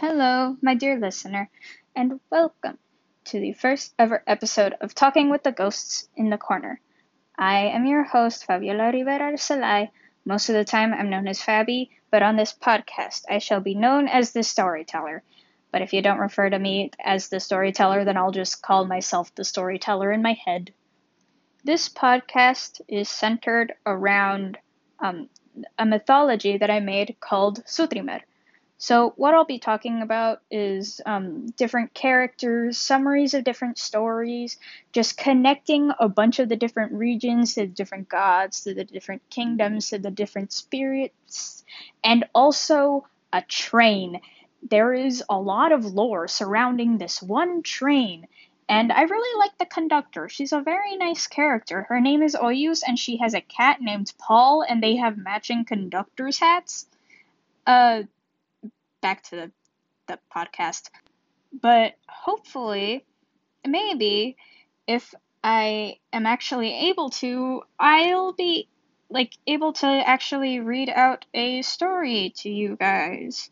Hello, my dear listener, and welcome to the first ever episode of Talking with the Ghosts in the Corner. I am your host, Fabiola Rivera Salai. Most of the time, I'm known as Fabi, but on this podcast, I shall be known as the storyteller. But if you don't refer to me as the storyteller, then I'll just call myself the storyteller in my head. This podcast is centered around um, a mythology that I made called Sutrimer. So, what I'll be talking about is um, different characters, summaries of different stories, just connecting a bunch of the different regions to the different gods, to the different kingdoms, to the different spirits, and also a train. There is a lot of lore surrounding this one train, and I really like the conductor. She's a very nice character. Her name is Oyus, and she has a cat named Paul, and they have matching conductor's hats. Uh, back to the, the podcast. But hopefully, maybe, if I am actually able to, I'll be like able to actually read out a story to you guys.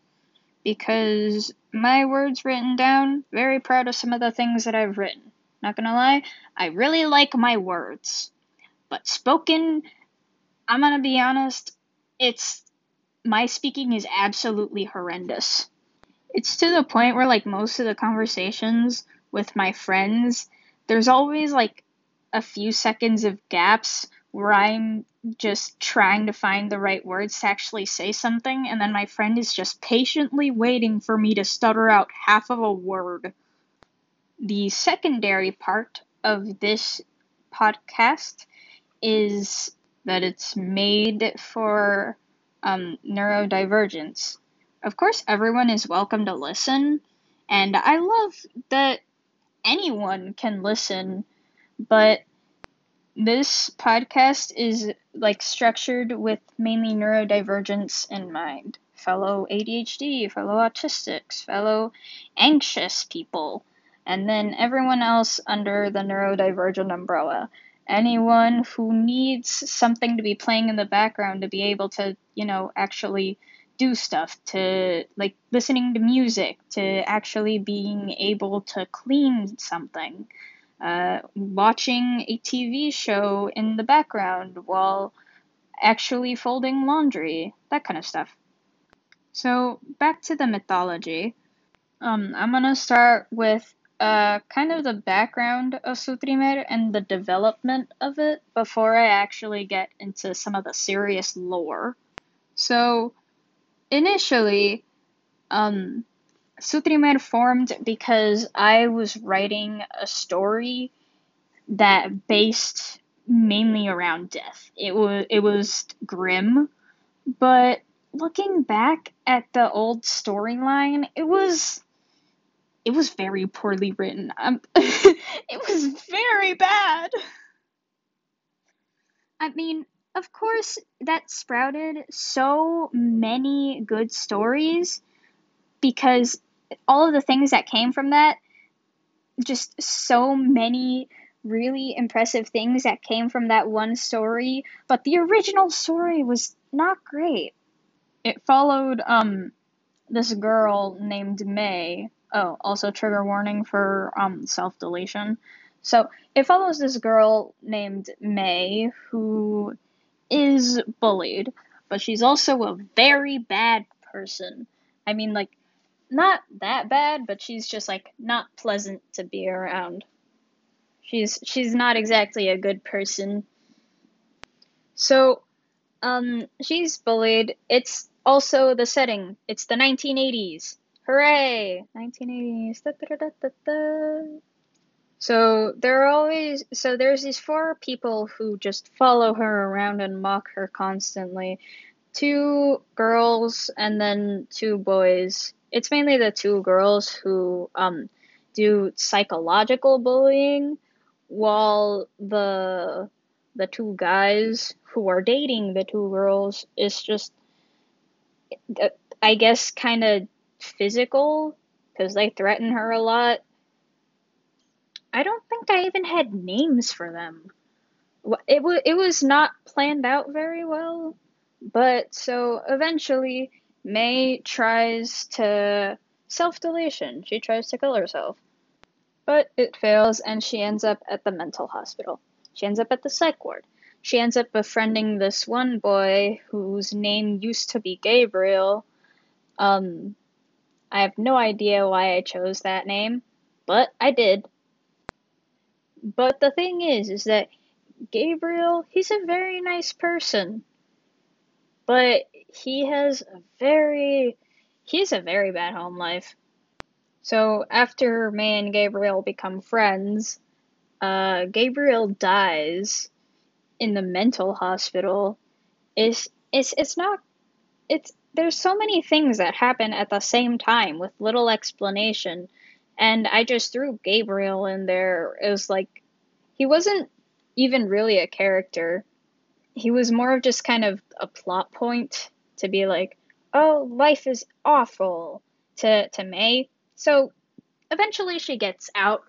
Because my words written down very proud of some of the things that i've written. Not gonna lie i really like my words. But spoken i'm gonna be honest it's my speaking is absolutely horrendous. It's to the point where, like, most of the conversations with my friends, there's always like a few seconds of gaps where I'm just trying to find the right words to actually say something, and then my friend is just patiently waiting for me to stutter out half of a word. The secondary part of this podcast is that it's made for um, neurodivergence. Of course, everyone is welcome to listen, and I love that anyone can listen, but this podcast is like structured with mainly neurodivergence in mind. Fellow ADHD, fellow autistics, fellow anxious people, and then everyone else under the neurodivergent umbrella anyone who needs something to be playing in the background to be able to, you know, actually do stuff, to like listening to music, to actually being able to clean something, uh, watching a TV show in the background while actually folding laundry, that kind of stuff. So, back to the mythology. Um, I'm gonna start with uh, kind of the background of Sutrimer and the development of it before I actually get into some of the serious lore. So, initially, um, Sutrimer formed because I was writing a story that based mainly around death. It was it was grim, but looking back at the old storyline, it was it was very poorly written. Um, it was very bad. I mean, of course, that sprouted so many good stories because all of the things that came from that, just so many really impressive things that came from that one story, but the original story was not great. It followed um this girl named May Oh, also trigger warning for um, self deletion. So it follows this girl named May who is bullied, but she's also a very bad person. I mean, like, not that bad, but she's just like not pleasant to be around. She's she's not exactly a good person. So, um, she's bullied. It's also the setting. It's the 1980s. Hooray! 1980s. Da, da, da, so there are always so there's these four people who just follow her around and mock her constantly. Two girls and then two boys. It's mainly the two girls who um do psychological bullying while the the two guys who are dating the two girls is just I guess kind of physical because they threaten her a lot. I don't think I even had names for them. It was it was not planned out very well, but so eventually May tries to self deletion. She tries to kill herself. But it fails, and she ends up at the mental hospital. She ends up at the psych ward. She ends up befriending this one boy whose name used to be Gabriel. Um, I have no idea why I chose that name, but I did. But the thing is, is that Gabriel, he's a very nice person. But he has a very, he's a very bad home life. So after May and Gabriel become friends, uh, Gabriel dies in the mental hospital. Is it's it's not it's there's so many things that happen at the same time with little explanation, and I just threw Gabriel in there. It was like he wasn't even really a character. He was more of just kind of a plot point to be like, oh, life is awful to to May. So eventually she gets out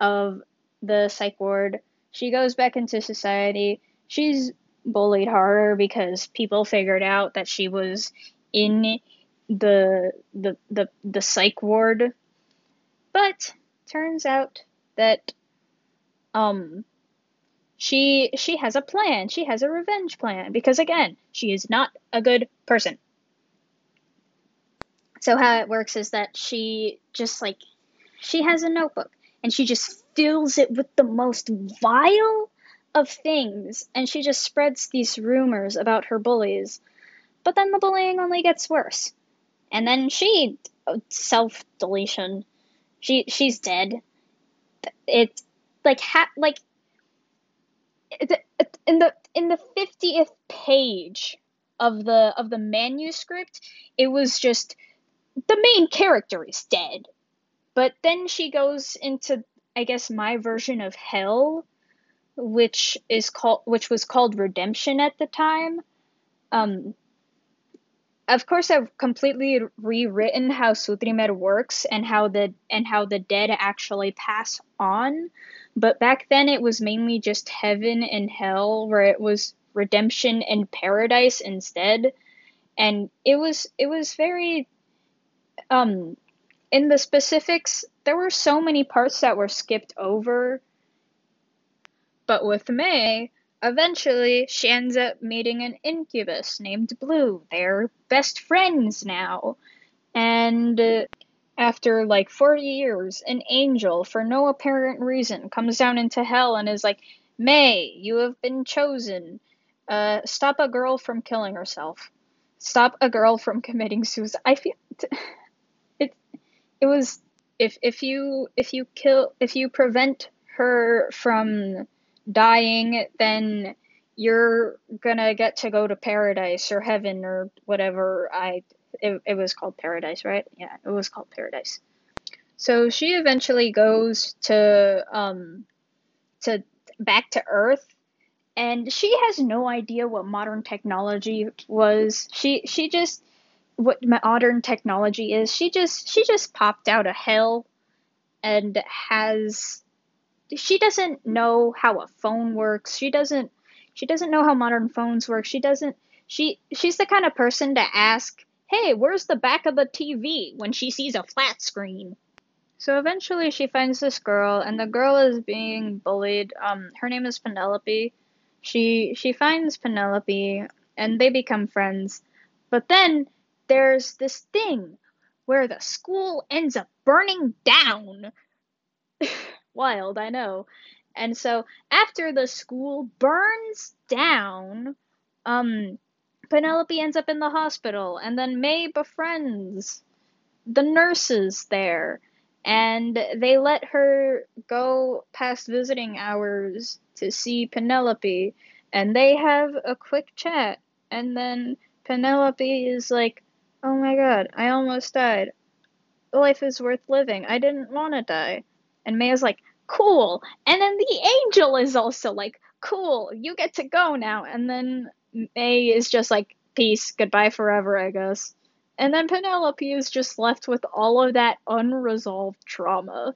of the psych ward. She goes back into society. She's bullied harder because people figured out that she was in the the the, the psych ward. But turns out that um she she has a plan. She has a revenge plan because again, she is not a good person. So how it works is that she just like she has a notebook and she just fills it with the most vile of things and she just spreads these rumors about her bullies. But then the bullying only gets worse. And then she self deletion. She she's dead. It's like ha- like in the in the 50th page of the of the manuscript, it was just the main character is dead but then she goes into, I guess, my version of hell, which is called, which was called Redemption at the time. Um, of course, I've completely rewritten how Sutrimer works and how the and how the dead actually pass on. But back then, it was mainly just heaven and hell, where it was redemption and paradise instead, and it was it was very um in the specifics, there were so many parts that were skipped over. But with May, eventually she ends up meeting an incubus named Blue. They're best friends now. And uh, after like 40 years, an angel, for no apparent reason, comes down into hell and is like, May, you have been chosen. Uh, stop a girl from killing herself. Stop a girl from committing suicide. I feel. T- it was if if you if you kill if you prevent her from dying, then you're gonna get to go to paradise or heaven or whatever I it, it was called paradise, right? Yeah, it was called paradise. So she eventually goes to um to back to Earth and she has no idea what modern technology was. She she just what modern technology is. She just she just popped out of hell and has she doesn't know how a phone works. She doesn't she doesn't know how modern phones work. She doesn't she she's the kind of person to ask, "Hey, where's the back of the TV?" when she sees a flat screen. So eventually she finds this girl and the girl is being bullied. Um her name is Penelope. She she finds Penelope and they become friends. But then there's this thing where the school ends up burning down. Wild, I know. And so after the school burns down, um, Penelope ends up in the hospital, and then May befriends the nurses there, and they let her go past visiting hours to see Penelope, and they have a quick chat, and then Penelope is like, Oh my god, I almost died. Life is worth living. I didn't want to die. And Maya's like, cool. And then the angel is also like, cool, you get to go now. And then May is just like, peace, goodbye forever, I guess. And then Penelope is just left with all of that unresolved trauma.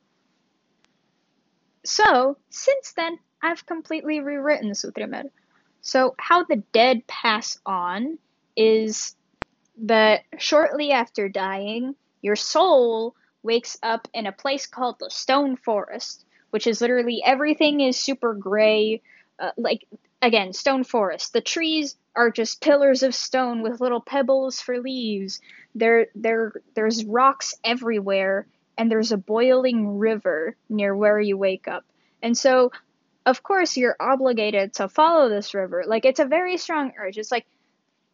So, since then, I've completely rewritten Sutrimer. So, how the dead pass on is that shortly after dying, your soul wakes up in a place called the Stone Forest, which is literally everything is super gray. Uh, like, again, Stone Forest. The trees are just pillars of stone with little pebbles for leaves. There, there, there's rocks everywhere, and there's a boiling river near where you wake up. And so, of course, you're obligated to follow this river. Like, it's a very strong urge. It's like,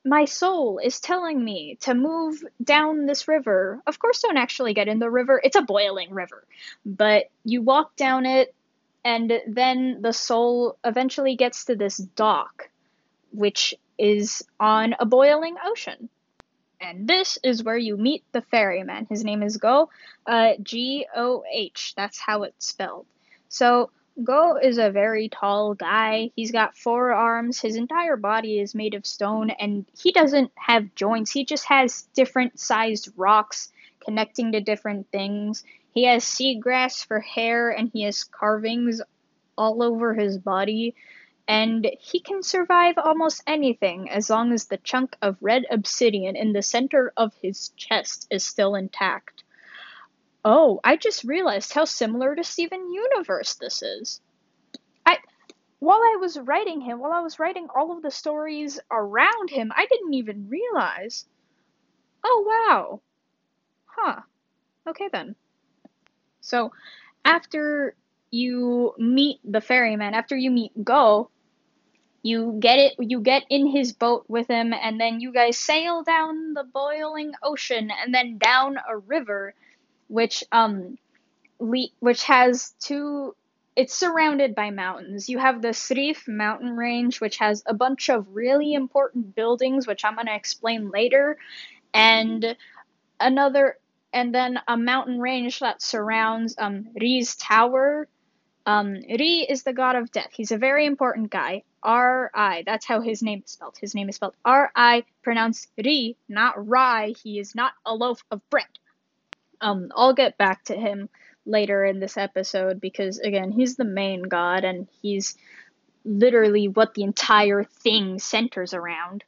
my soul is telling me to move down this river. Of course, don't actually get in the river. It's a boiling river. But you walk down it, and then the soul eventually gets to this dock, which is on a boiling ocean. And this is where you meet the ferryman. His name is Go, uh, G O H. That's how it's spelled. So, Go is a very tall guy. He's got four arms. His entire body is made of stone, and he doesn't have joints. He just has different sized rocks connecting to different things. He has seagrass for hair, and he has carvings all over his body. And he can survive almost anything as long as the chunk of red obsidian in the center of his chest is still intact. Oh, I just realized how similar to Steven Universe this is. I while I was writing him, while I was writing all of the stories around him, I didn't even realize. Oh wow. Huh. Okay then. So, after you meet the ferryman, after you meet Go, you get it you get in his boat with him and then you guys sail down the boiling ocean and then down a river which um le- which has two it's surrounded by mountains. You have the Srif mountain range, which has a bunch of really important buildings, which I'm going to explain later, and another, and then a mountain range that surrounds um, Ri's tower. Um, Ri is the god of death. He's a very important guy. R I. That's how his name is spelled. His name is spelled R I, pronounced Ri, not Rai. He is not a loaf of bread. Um, I'll get back to him later in this episode because again, he's the main god and he's literally what the entire thing centers around.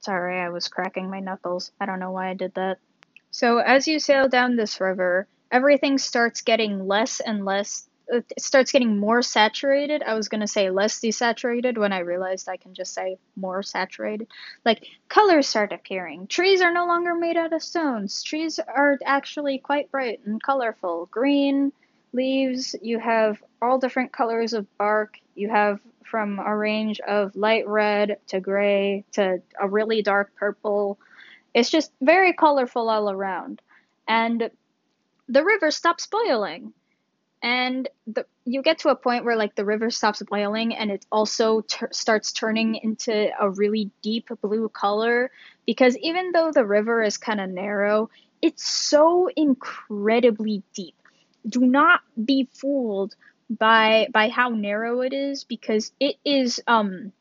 Sorry, I was cracking my knuckles. I don't know why I did that. So, as you sail down this river, everything starts getting less and less it starts getting more saturated. I was going to say less desaturated when I realized I can just say more saturated. Like colors start appearing. Trees are no longer made out of stones. Trees are actually quite bright and colorful. Green leaves, you have all different colors of bark. You have from a range of light red to gray to a really dark purple. It's just very colorful all around. And the river stops boiling and the, you get to a point where like the river stops boiling and it also ter- starts turning into a really deep blue color because even though the river is kind of narrow it's so incredibly deep. Do not be fooled by by how narrow it is because it is um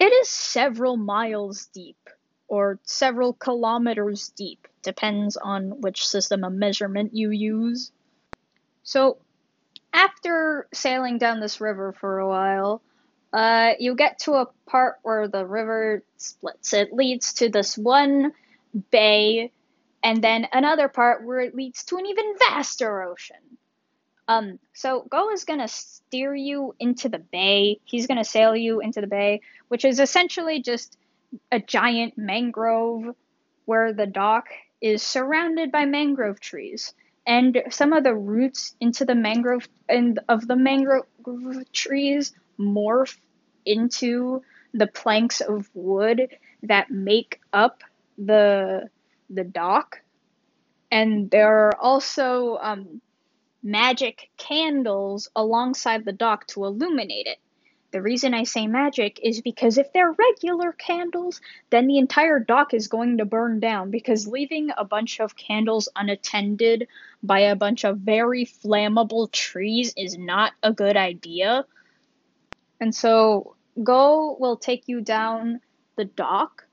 it is several miles deep or several kilometers deep depends on which system of measurement you use so, after sailing down this river for a while, uh, you get to a part where the river splits. It leads to this one bay, and then another part where it leads to an even vaster ocean. Um, so Go is gonna steer you into the bay. He's gonna sail you into the bay, which is essentially just a giant mangrove where the dock is surrounded by mangrove trees and some of the roots into the mangrove and of the mangrove trees morph into the planks of wood that make up the the dock. And there are also um, magic candles alongside the dock to illuminate it the reason I say magic is because if they're regular candles, then the entire dock is going to burn down because leaving a bunch of candles unattended by a bunch of very flammable trees is not a good idea. And so Go will take you down the dock,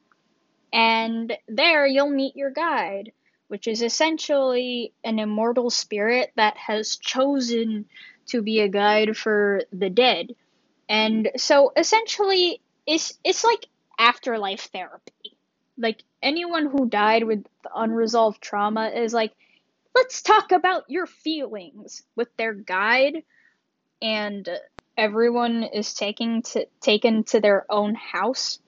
and there you'll meet your guide, which is essentially an immortal spirit that has chosen to be a guide for the dead and so essentially it's it's like afterlife therapy. Like anyone who died with unresolved trauma is like, let's talk about your feelings with their guide, and everyone is taking to taken to their own house.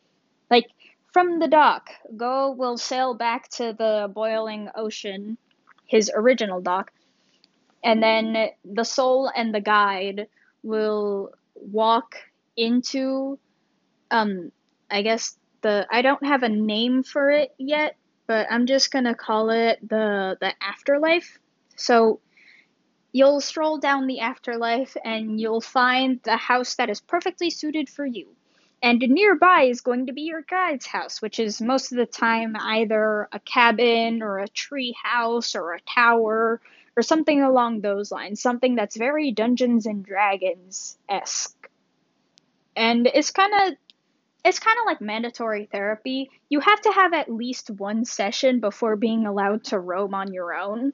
Like from the dock, Go will sail back to the boiling ocean, his original dock, and then the soul and the guide will walk into um I guess the I don't have a name for it yet, but I'm just gonna call it the the afterlife. So you'll stroll down the afterlife and you'll find the house that is perfectly suited for you. And nearby is going to be your guide's house, which is most of the time either a cabin or a tree house or a tower or something along those lines, something that's very Dungeons and Dragons esque. And it's kind of it's kind of like mandatory therapy. You have to have at least one session before being allowed to roam on your own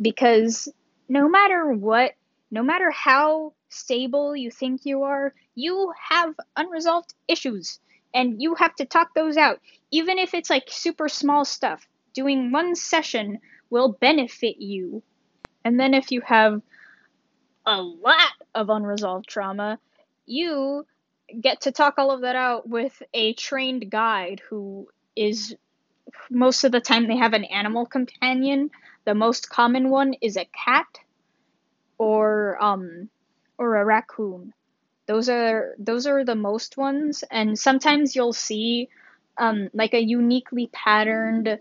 because no matter what, no matter how stable you think you are, you have unresolved issues and you have to talk those out. Even if it's like super small stuff, doing one session will benefit you. And then if you have a lot of unresolved trauma, you get to talk all of that out with a trained guide who is most of the time they have an animal companion. The most common one is a cat or um or a raccoon. Those are those are the most ones and sometimes you'll see um like a uniquely patterned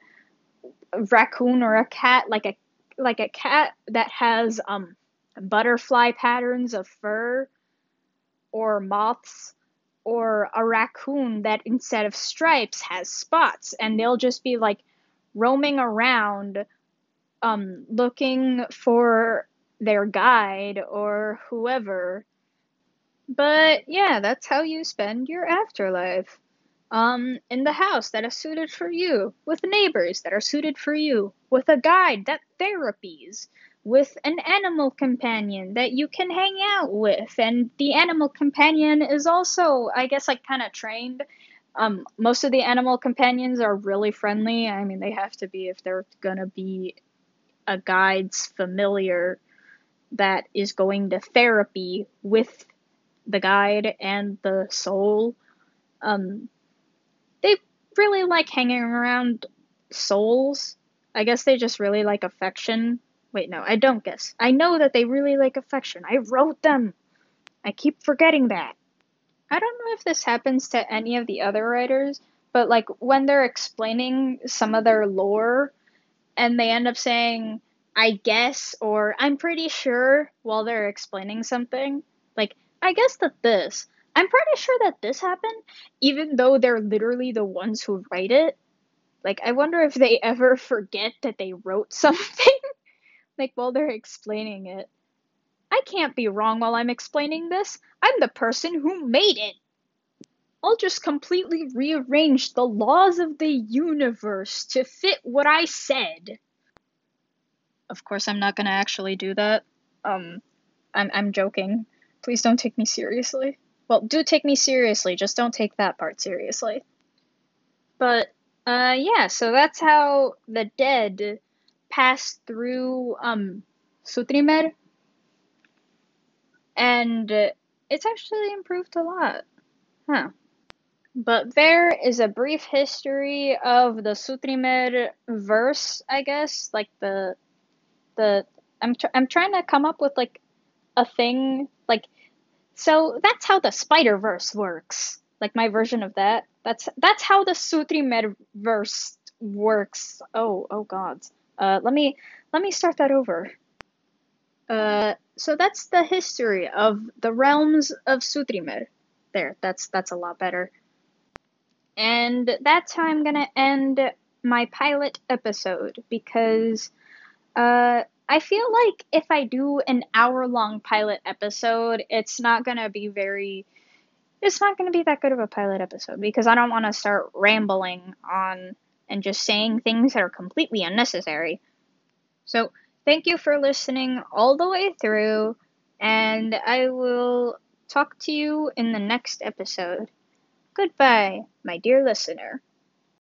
raccoon or a cat like a like a cat that has um butterfly patterns of fur or moths or a raccoon that instead of stripes has spots. And they'll just be like roaming around um looking for their guide or whoever. But yeah that's how you spend your afterlife um in the house that is suited for you with neighbors that are suited for you with a guide that therapies with an animal companion that you can hang out with. And the animal companion is also i guess like kind of trained. Um, most of the animal companions are really friendly. I mean they have to be if they're gonna be a guide's familiar that is going to therapy with the guide and the soul. Um, they really like hanging around souls i guess they just really like affection Wait, no, I don't guess. I know that they really like affection. I wrote them. I keep forgetting that. I don't know if this happens to any of the other writers, but like when they're explaining some of their lore and they end up saying, I guess, or I'm pretty sure while they're explaining something, like, I guess that this, I'm pretty sure that this happened, even though they're literally the ones who write it. Like, I wonder if they ever forget that they wrote something like while they're explaining it. I can't be wrong while I'm explaining this. I'm the person who made it. I'll just completely rearrange the laws of the universe to fit what I said. Of course, I'm not gonna actually do that. Um, I'm, I'm joking. Please don't take me seriously. Well, do take me seriously, just don't take that part seriously. But, uh, yeah, so that's how the dead pass through um Sutrimer, and it's actually improved a lot. Huh. But there is a brief history of the Sutrimer verse, I guess, like the the I'm tr- I'm trying to come up with like a thing so that's how the Spider Verse works. Like my version of that. That's that's how the Sutrimer verse works. Oh oh gods. Uh, let me let me start that over. Uh, so that's the history of the realms of Sutrimer. There, that's that's a lot better. And that's how I'm gonna end my pilot episode because uh, I feel like if I do an hour long pilot episode, it's not gonna be very it's not going to be that good of a pilot episode because I don't want to start rambling on and just saying things that are completely unnecessary. So, thank you for listening all the way through, and I will talk to you in the next episode. Goodbye, my dear listener.